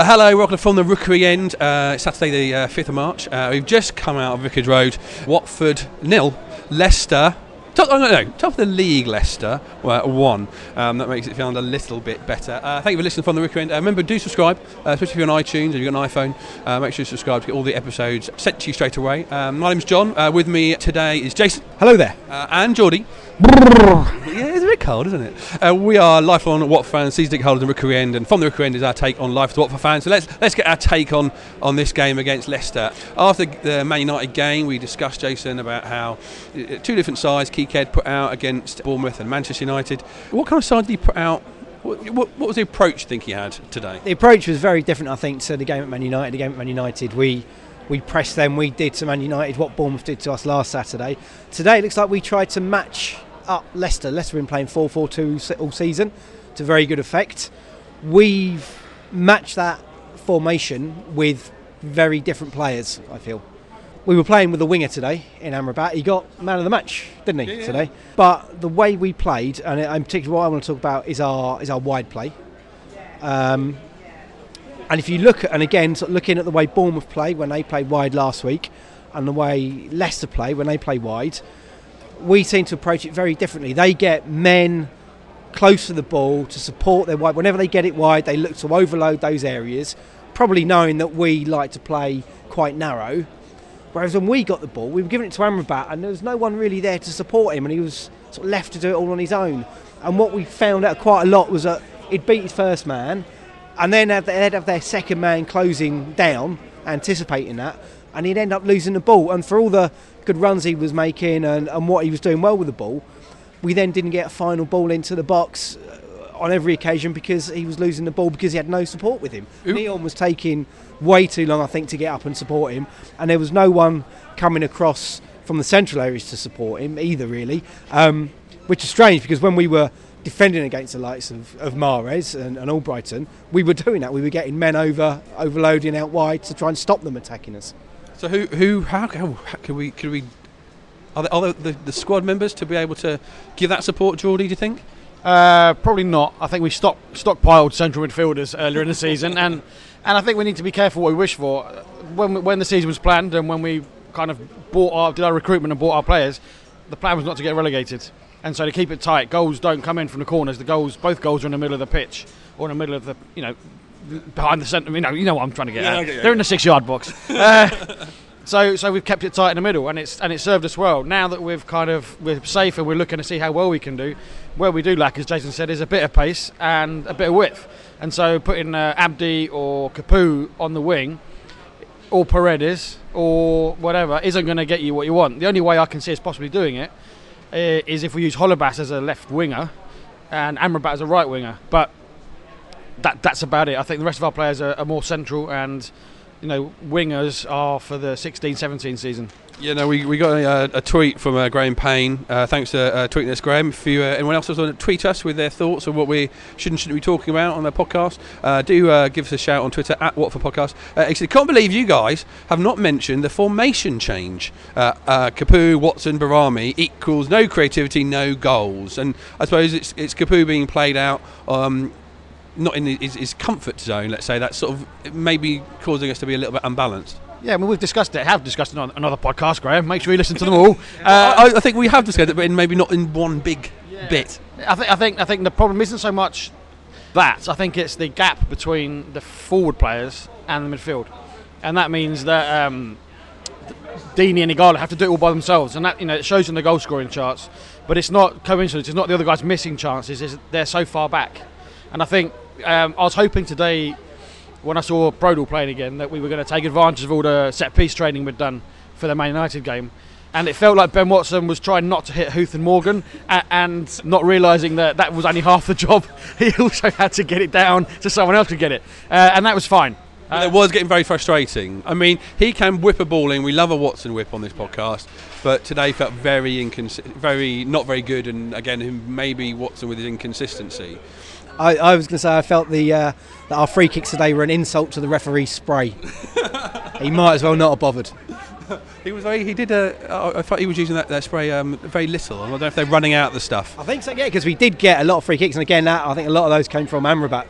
Uh, hello, welcome from the Rookery End. Uh, it's Saturday, the uh, 5th of March. Uh, we've just come out of Vicarage Road. Watford nil, Leicester. Top, oh, no, no, top of the league, Leicester one. Um, that makes it feel a little bit better. Uh, thank you for listening from the Rookery End. Uh, remember, do subscribe, uh, especially if you're on iTunes or you've got an iPhone. Uh, make sure you subscribe to get all the episodes sent to you straight away. Um, my name's John. Uh, with me today is Jason. Hello there. Uh, and Geordie. yeah, cold, isn't it? Uh, we are lifelong Watford fans, season ticket holders in Rookery End, and from the Rookery End is our take on life as Watford fans. So let's let's get our take on on this game against Leicester. After the Man United game, we discussed Jason about how uh, two different sides Keekhead put out against Bournemouth and Manchester United. What kind of side did he put out? What, what, what was the approach you think he had today? The approach was very different, I think, to the game at Man United. The game at Man United, we we pressed them. We did to Man United what Bournemouth did to us last Saturday. Today, it looks like we tried to match up Leicester. Leicester have been playing 4-4-2 all season to very good effect. We've matched that formation with very different players. I feel. We were playing with a winger today in Amrabat. He got man of the match, didn't he, yeah. today? But the way we played, and in particular, what I want to talk about is our is our wide play. Um, and if you look at, and again, sort of looking at the way Bournemouth played when they played wide last week, and the way Leicester play when they play wide, we seem to approach it very differently. They get men close to the ball to support their wide. Whenever they get it wide, they look to overload those areas, probably knowing that we like to play quite narrow. Whereas when we got the ball, we were giving it to Amrabat, and there was no one really there to support him, and he was sort of left to do it all on his own. And what we found out quite a lot was that he'd beat his first man, and then they'd have their second man closing down, anticipating that, and he'd end up losing the ball. And for all the good runs he was making and, and what he was doing well with the ball, we then didn't get a final ball into the box uh, on every occasion because he was losing the ball because he had no support with him. Who- Nyom was taking way too long, I think, to get up and support him, and there was no one coming across from the central areas to support him either, really, um, which is strange because when we were defending against the likes of, of Mahrez and, and Albrighton, we were doing that. We were getting men over, overloading out wide to try and stop them attacking us. So who who how, how, can we can we are there, are there the, the squad members to be able to give that support, Geordie? Do you think? Uh, probably not. I think we stock, stockpiled central midfielders earlier in the season, and and I think we need to be careful what we wish for. When when the season was planned and when we kind of bought our did our recruitment and bought our players, the plan was not to get relegated, and so to keep it tight. Goals don't come in from the corners. The goals, both goals, are in the middle of the pitch or in the middle of the you know behind the centre. You know, you know what I'm trying to get Yeah, at. okay, They're in the six-yard box. Uh, so, so we've kept it tight in the middle, and it's and it served us well. Now that we've kind of we're safe and we're looking to see how well we can do, where we do lack, as Jason said, is a bit of pace and a bit of width. And so putting uh, Abdi or Capoue on the wing, or Paredes or whatever, isn't going to get you what you want. The only way I can see us possibly doing it uh, is if we use Holebas as a left winger and Amrabat as a right winger. But that that's about it. I think the rest of our players are, are more central and you know wingers are for the 16-17 season. Yeah, no, we, we got a, a tweet from uh, Graham Payne. Uh, thanks for uh, tweeting us, Graham. If you, uh, anyone else wants to tweet us with their thoughts on what we should and shouldn't be talking about on the podcast, uh, do uh, give us a shout on Twitter at Watford Podcast. Uh, actually, can't believe you guys have not mentioned the formation change. Uh, uh, Capoue, Watson, Behrami equals no creativity, no goals. And I suppose it's, it's Capoue being played out. Um, not in his, his comfort zone, let's say. That's sort of maybe causing us to be a little bit unbalanced. Yeah, I mean we've discussed it, have discussed it on another podcast, Graham. Make sure you listen to them all. Uh, I, I think we have discussed it, but in maybe not in one big bit. I think I think I think the problem isn't so much that. I think it's the gap between the forward players and the midfield, and that means that um, Deeney and Ighalo have to do it all by themselves, and that you know it shows in the goal scoring charts. But it's not coincidence. It's not the other guys missing chances. They're so far back, and I think um, I was hoping today when I saw Prödl playing again that we were going to take advantage of all the set piece training we'd done for the Man United game. And it felt like Ben Watson was trying not to hit Huth and Morgan and not realising that that was only half the job. He also had to get it down so someone else could get it. Uh, and that was fine. But it was getting very frustrating. I mean, he can whip a ball in. We love a Watson whip on this podcast, but today felt very incons- very not very good. And again, maybe Watson with his inconsistency. I, I was going to say I felt the uh, that our free kicks today were an insult to the referee's spray. he might as well not have bothered. He was very. He did a. I I thought he was using that, that spray um, very little. I don't know if they're running out of the stuff. I think so, yeah, because we did get a lot of free kicks, and again, that I think a lot of those came from Amrabat,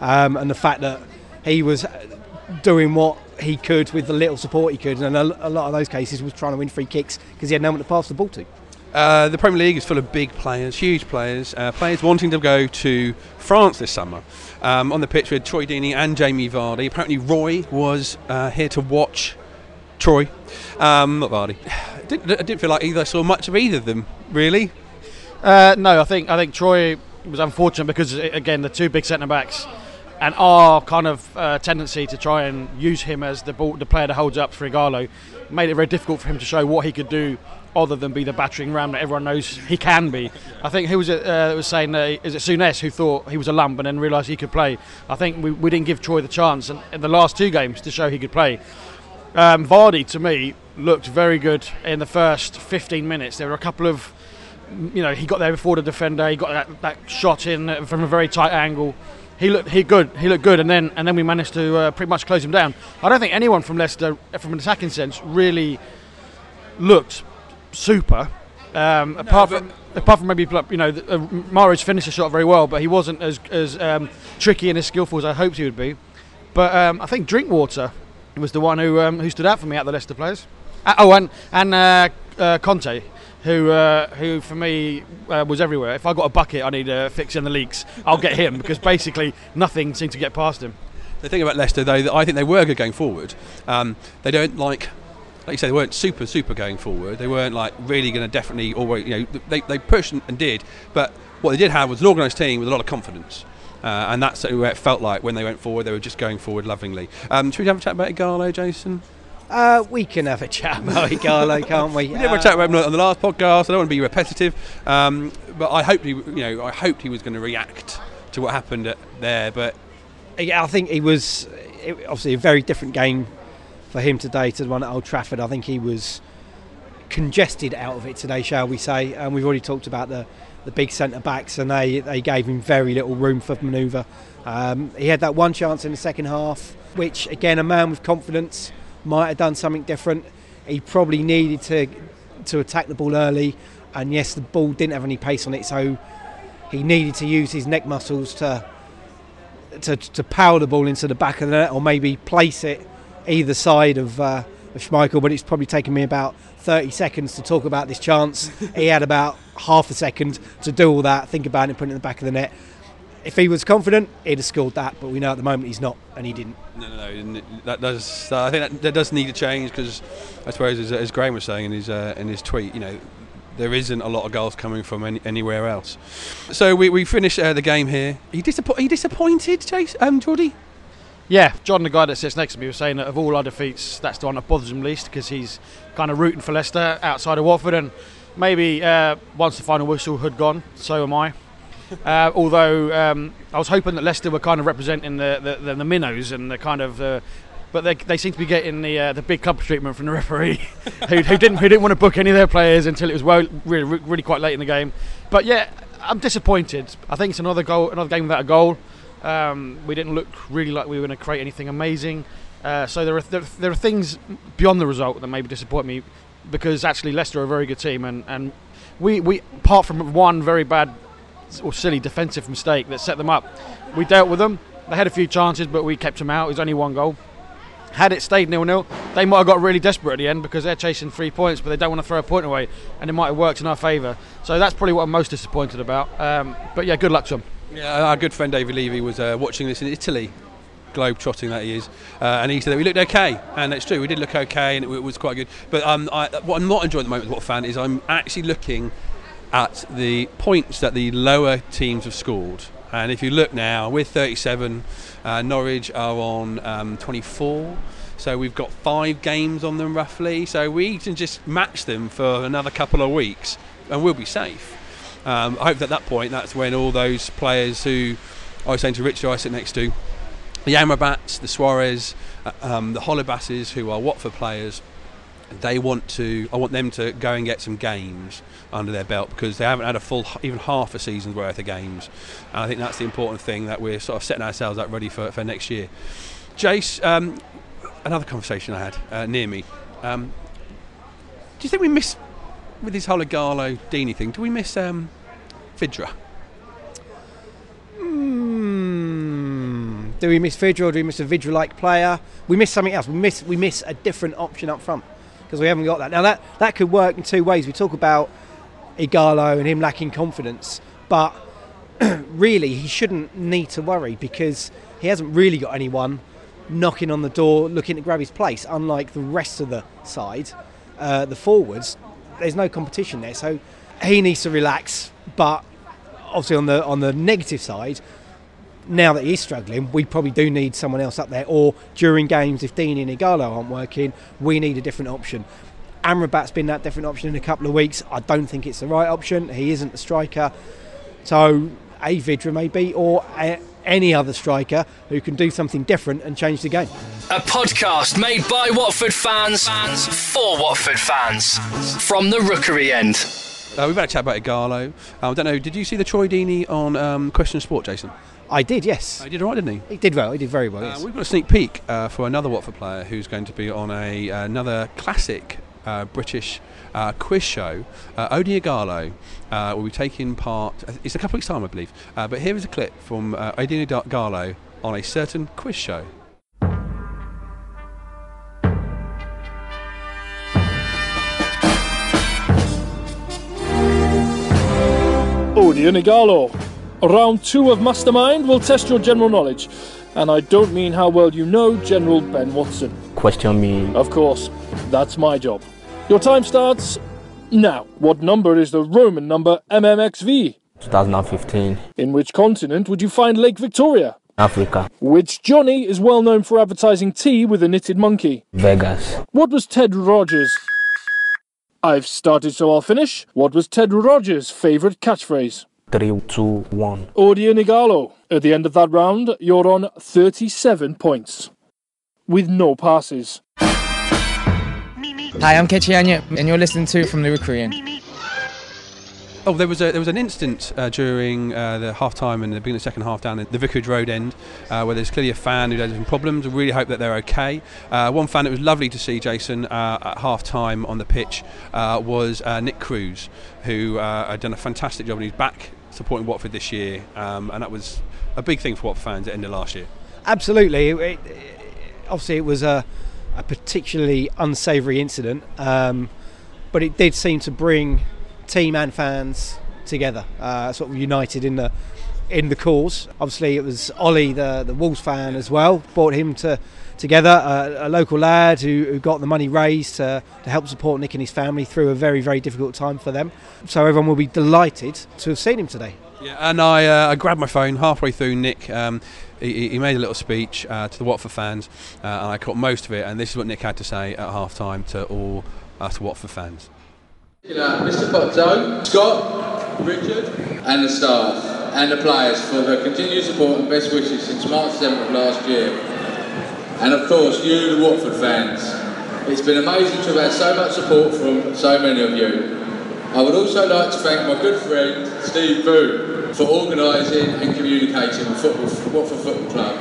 um, and the fact that he was uh, doing what he could with the little support he could, and a, a lot of those cases was trying to win free kicks because he had no one to pass the ball to. Uh, the Premier League is full of big players, huge players, uh, players wanting to go to France this summer. Um, on the pitch with Troy Deeney and Jamie Vardy. Apparently, Roy was uh, here to watch Troy, um, not Vardy. Didn't, I didn't feel like either saw much of either of them, really. Uh, no, I think I think Troy was unfortunate because again the two big centre backs and our kind of uh, tendency to try and use him as the ball, the player that holds up for Ighalo made it very difficult for him to show what he could do other than be the battering ram that everyone knows he can be. I think who was it uh, that was saying uh, is it Souness who thought he was a lump and then realised he could play. I think we, we didn't give Troy the chance in, in the last two games to show he could play. Um, Vardy to me looked very good in the first 15 minutes. There were a couple of you know he got there before the defender. He got that, that shot in from a very tight angle he looked he good. He looked good, and then and then we managed to uh, pretty much close him down. I don't think anyone from Leicester, from an attacking sense, really looked super. Um, no, apart from apart from maybe you know uh, Mahrez finished the shot very well, but he wasn't as as um, tricky and as skillful as I hoped he would be. But um, I think Drinkwater was the one who um, who stood out for me out of the Leicester players. Uh, oh, and and uh, uh Kanté who uh, who for me uh, was everywhere. If I got a bucket, I need a fix in the leaks. I'll get him because basically nothing seemed to get past him. The thing about Leicester, though, I think they were good going forward. Um, they don't like. Like you say, they weren't super, super going forward. They weren't like really going to definitely always, you know, they, they pushed and, did. But what they did have was an organised team with a lot of confidence. Uh, and that's what it felt like when they went forward. They were just going forward lovingly. Um, should we have a chat about Ighalo, Jason? Uh, we can have a chat about Ighalo, can't we? we never uh, chat about him on the last podcast. I don't want to be repetitive, um, but I hoped he, you know, I hoped he was going to react to what happened there. But yeah, I think he was it, obviously a very different game for him today to the one at Old Trafford. I think he was congested out of it today, shall we say? And we've already talked about the the big centre backs, and they they gave him very little room for manoeuvre. Um, he had that one chance in the second half, which again, a man with confidence might have done something different. He probably needed to to attack the ball early, and yes, the ball didn't have any pace on it, so he needed to use his neck muscles to to, to power the ball into the back of the net, or maybe place it either side of, uh, of Schmeichel. But it's probably taken me about 30 seconds to talk about this chance. he had about half a second to do all that, think about it, and put it in the back of the net if he was confident, he'd have scored that. But we know at the moment he's not, and he didn't. No, no, no. That does. Uh, I think that, that, does need to change because I suppose, as, as Graham was saying in his uh, in his tweet, you know, there isn't a lot of goals coming from any, anywhere else. So we, we finished uh, the game here. Are you, disappo- are you disappointed, Chase, um, Geordie? Yeah, John, the guy that sits next to me, was saying that of all our defeats, that's the one that bothers him least because he's kind of rooting for Leicester outside of Watford, and maybe uh, once the final whistle had gone, so am I. Uh, although um, I was hoping that Leicester were kind of representing the the, the, the minnows and the kind of uh, but they, they seem to be getting the uh, the big club treatment from the referee, who, who, didn't who didn't want to book any of their players until it was well really really quite late in the game. But yeah, I'm disappointed. I think it's another goal, another game without a goal. Um, we didn't look really like we were going to create anything amazing. Uh, so there are there, there, are things beyond the result that maybe disappoint me because actually Leicester are a very good team and, and we, we apart from one very bad or silly defensive mistake that set them up. We dealt with them. They had a few chances, but we kept them out. It was only one goal. Had it stayed nil-nil, they might have got really desperate at the end because they're chasing three points, but they don't want to throw a point away, and it might have worked in our favour. So that's probably what I'm most disappointed about. Um, but yeah, good luck to them. Yeah, our good friend David Levy was uh, watching this in Italy globe trotting that he is, uh, and he said that we looked okay, and that's true, we did look okay, and it, it was quite good. But um, I, what I'm not enjoying at the moment what fan is I'm actually looking at the points that the lower teams have scored. And if you look now, we're 37, uh, Norwich are on um, 24. So we've got five games on them roughly. So we can just match them for another couple of weeks and we'll be safe. Um, I hope that at that point, that's when all those players who I was saying to Richard, I sit next to, the Amrabats, the Suarez, uh, um, the Holebasses, who are Watford players, they want to. I want them to go and get some games under their belt because they haven't had a full, even half a season's worth of games, and I think that's the important thing that we're sort of setting ourselves up ready for, for next year. Jace, um, another conversation I had uh, near me. Um, do you think we miss with this whole Ighalo Deeney thing? Do we miss um, Vydra? Mm, Do we miss Vydra or do we miss a Vydra-like player? We miss something else. We miss we miss a different option up front because we haven't got that. Now that that could work in two ways. We talk about Ighalo and him lacking confidence, but really he shouldn't need to worry because he hasn't really got anyone knocking on the door looking to grab his place. Unlike the rest of the side, uh, the forwards, there's no competition there, so he needs to relax. But obviously on the on the negative side, now that he's struggling, we probably do need someone else up there. Or during games, if Dean and Ighalo aren't working, we need a different option. Amrabat's been that different option in a couple of weeks. I don't think it's the right option. He isn't the striker. So a Vydra maybe, or a, any other striker who can do something different and change the game. A podcast made by Watford fans, for Watford fans from the Rookery end. Uh, we've had a chat about Ighalo. Um, I don't know, did you see the Troy Deeney on um, Question of Sport, Jason? I did, yes. Uh, he did all right, didn't he? He did well. He did very well. Uh, Yes. we've got a sneak peek uh, for another Watford player who's going to be on a another classic uh, British uh, quiz show. Uh, Odi Ighalo uh, will be taking part. It's a couple of weeks' time, I believe. Uh, but here is a clip from uh, Odi Ighalo on a certain quiz show. Odion Ighalo. Round two of Mastermind will test your general knowledge. And I don't mean how well you know General Ben Watson. question me Of course, that's my job. Your time starts now. What number is the Roman number MMXV? 2015 In which continent would you find Lake Victoria? Africa Which Johnny is well known for advertising tea with a knitted monkey? Vegas What was Ted Rogers? I've started, so I'll finish. What was Ted Rogers' favourite catchphrase? 3 2 1 Odion Ighalo. At the end of that round, you're on 37 points. With no passes. Hi, I'm Kechi Anya, and you're listening to From the Rookery End. Oh, there was a, there was an instant uh, during uh, the half time and the beginning of the second half down at the Vicarage Road end uh, where there's clearly a fan who had some problems. I really hope that they're okay. Uh, one fan that was lovely to see, Jason, uh, at half time on the pitch uh, was Nick Cruz, who had done a fantastic job and he's back supporting Watford this year. Um, and that was a big thing for Watford fans at the end of last year. Absolutely. It, it, obviously, it was a, a particularly unsavoury incident, um, but it did seem to bring team and fans together, uh, sort of united in the in the cause. Obviously, it was Ollie, the the Wolves fan, as well, brought him to together. Uh, a local lad who, who got the money raised to, to help support Nick and his family through a very very difficult time for them. So everyone will be delighted to have seen him today. Yeah, and I, uh, I grabbed my phone halfway through. Nick, um, he, he made a little speech uh, to the Watford fans, uh, and I caught most of it. And this is what Nick had to say at half time to all us Watford fans. Mr. Pozzo, Scott, Richard, and the staff and the players for their continued support and best wishes since March 7th of last year. And of course, you, the Watford fans. It's been amazing to have had so much support from so many of you. I would also like to thank my good friend Steve Boone for organising and communicating with football, Watford Football Club.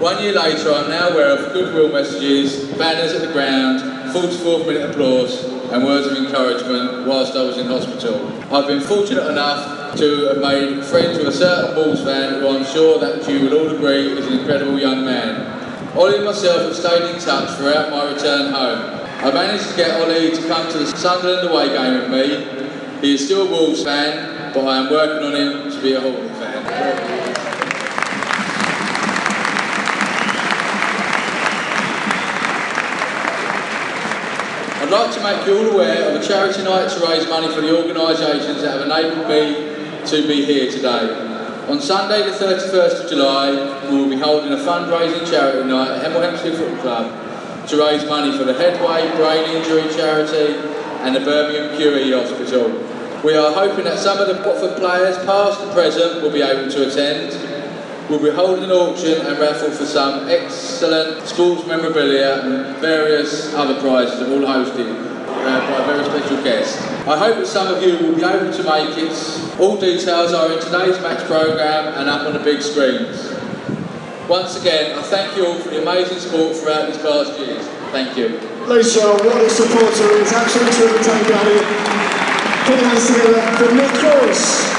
One year later, I'm now aware of goodwill messages, banners at the ground, 44th minute applause, and words of encouragement whilst I was in hospital. I've been fortunate enough to have made friends with a certain Wolves fan who I'm sure that you will all agree is an incredible young man. Ollie and myself have stayed in touch throughout my return home. I managed to get Ollie to come to the Sunderland away game with me. He is still a Wolves fan, but I am working on him to be a Hawthorn fan. I'd like to make you all aware of a charity night to raise money for the organisations that have enabled me to be here today. On Sunday the 31st of July, we will be holding a fundraising charity night at Hemel Hempstead Football Club to raise money for the Headway Brain Injury Charity and the Birmingham QE Hospital. We are hoping that some of the Watford players, past and present, will be able to attend. We'll be holding an auction and raffle for some excellent sports memorabilia and various other prizes, all hosted uh, by a very special guest. I hope that some of you will be able to make it. All details are in today's match programme and up on the big screens. Once again, I thank you all for the amazing support throughout these past years. Thank you. Gentlemen, what a supporter. Absolutely terrific down here. Put your hands together for Nick Cruz.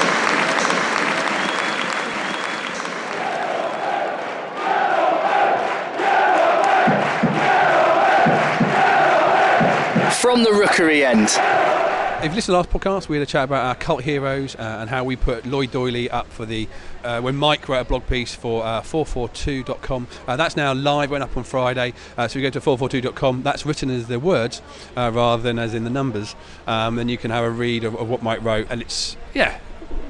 From the rookery End. If you listened to last podcast, we had a chat about our cult heroes uh, and how we put Lloyd Doyley up for the uh, when Mike wrote a blog piece for uh, 442.com. Uh, that's now live, went up on Friday. Uh, so you go to 442.com. That's written as the words uh, rather than as in the numbers. Um, and you can have a read of, of what Mike wrote. And it's yeah,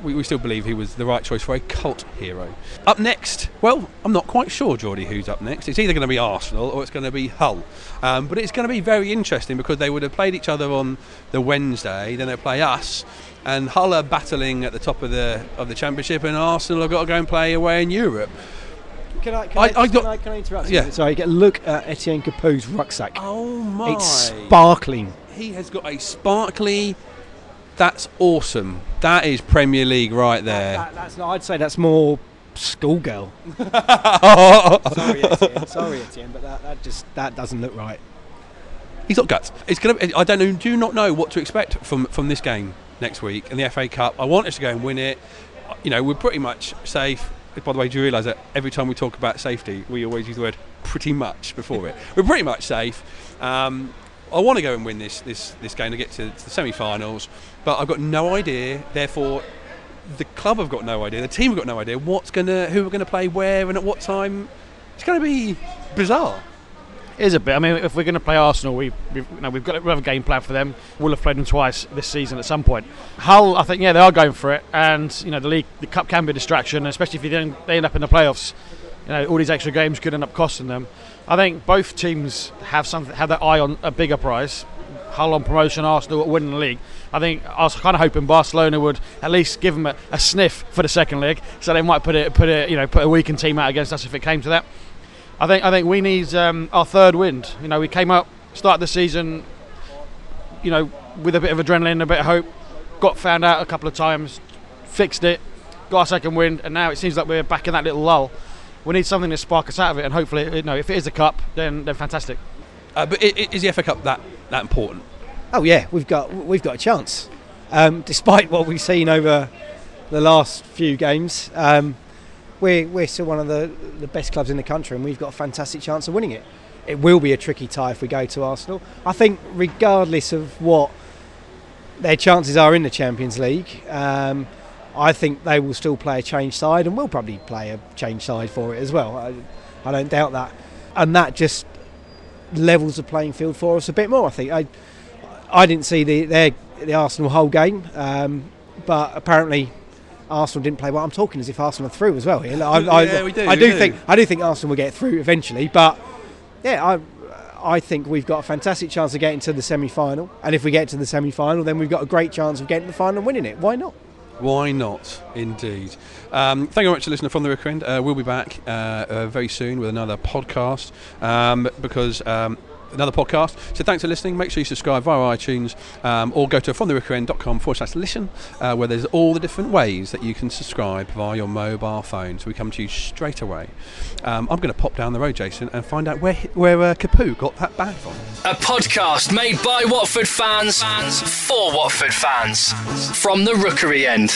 we, we still believe he was the right choice for a cult hero. Up next, well, I'm not quite sure, Geordie, who's up next. It's either going to be Arsenal or it's going to be Hull. Um, but it's going to be very interesting because they would have played each other on the Wednesday, then they play us. And Hull are battling at the top of the of the championship, and Arsenal have got to go and play away in Europe. Can I, can I- I, I can got- I, can I interrupt? Yeah. you? Sorry, get a look at Etienne Capoue's rucksack. Oh my! It's sparkling. he has got a sparkly. That's awesome. That is Premier League right there. That, that's not, I'd say that's more schoolgirl. Sorry, Etienne. Sorry, Etienne, but that, that just that doesn't look right. He's got guts. It's gonna. I don't know. Do not know what to expect from from this game next week in the FA Cup. I want us to go and win it. You know, we're pretty much safe. By the way, do you realise that every time we talk about safety, we always use the word "pretty much" before it? We're pretty much safe. Um, I want to go and win this this this game to get to, to the semi-finals, but I've got no idea. Therefore, the club have got no idea. The team have got no idea what's gonna who we're gonna play where and at what time. It's to be bizarre. It is a bit. I mean, if we're going to play Arsenal, we, we've, you know, we've got a, we have a game plan for them. We'll have played them twice this season at some point. Hull, I think, yeah, they are going for it, and you know, the league, the cup can be a distraction, especially if they end up in the playoffs. You know, all these extra games could end up costing them. I think both teams have something, have their eye on a bigger prize. Hull on promotion, Arsenal winning the league. I think I was kind of hoping Barcelona would at least give them a, a sniff for the second leg, so they might put it, put it, you know, put a weakened team out against us if it came to that. I think I think we need um, our third wind. You know, we came up, started the season, you know, with a bit of adrenaline, a bit of hope. Got found out a couple of times, fixed it, got our second wind, and now it seems like we're back in that little lull. We need something to spark us out of it, and hopefully, you know, if it is a cup, then then fantastic. Uh, but i- i- is the FA Cup that that important? Oh yeah, we've got we've got a chance. Um, despite what we've seen over the last few games, um, we're we're still one of the the best clubs in the country, and we've got a fantastic chance of winning it. It will be a tricky tie if we go to Arsenal. I think, regardless of what their chances are in the Champions League, um, I think they will still play a change side, and we'll probably play a change side for it as well. I, I don't doubt that, and that just levels the playing field for us a bit more. I think. I, I didn't see the their, the Arsenal whole game, um, but apparently Arsenal didn't play well. I'm talking as if Arsenal are through as well here. I, I, Yeah, we do, I do do. think I do think Arsenal will get through eventually, but yeah, I I think we've got a fantastic chance of getting to the semi-final, and if we get to the semi-final, then we've got a great chance of getting the final and winning it. Why not? Why not? Indeed. Um, thank you very much for listening from the Rookery End. Uh, we'll be back uh, uh, very soon with another podcast um, because. Um, Another podcast. So thanks for listening. Make sure you subscribe via iTunes um, or go to fromtherookeryend.com forward slash listen, uh, where there's all the different ways that you can subscribe via your mobile phone. So we come to you straight away. Um, I'm going to pop down the road, Jason, and find out where where uh, Capoue got that bag from. A podcast made by Watford fans for Watford fans. From the Rookery End.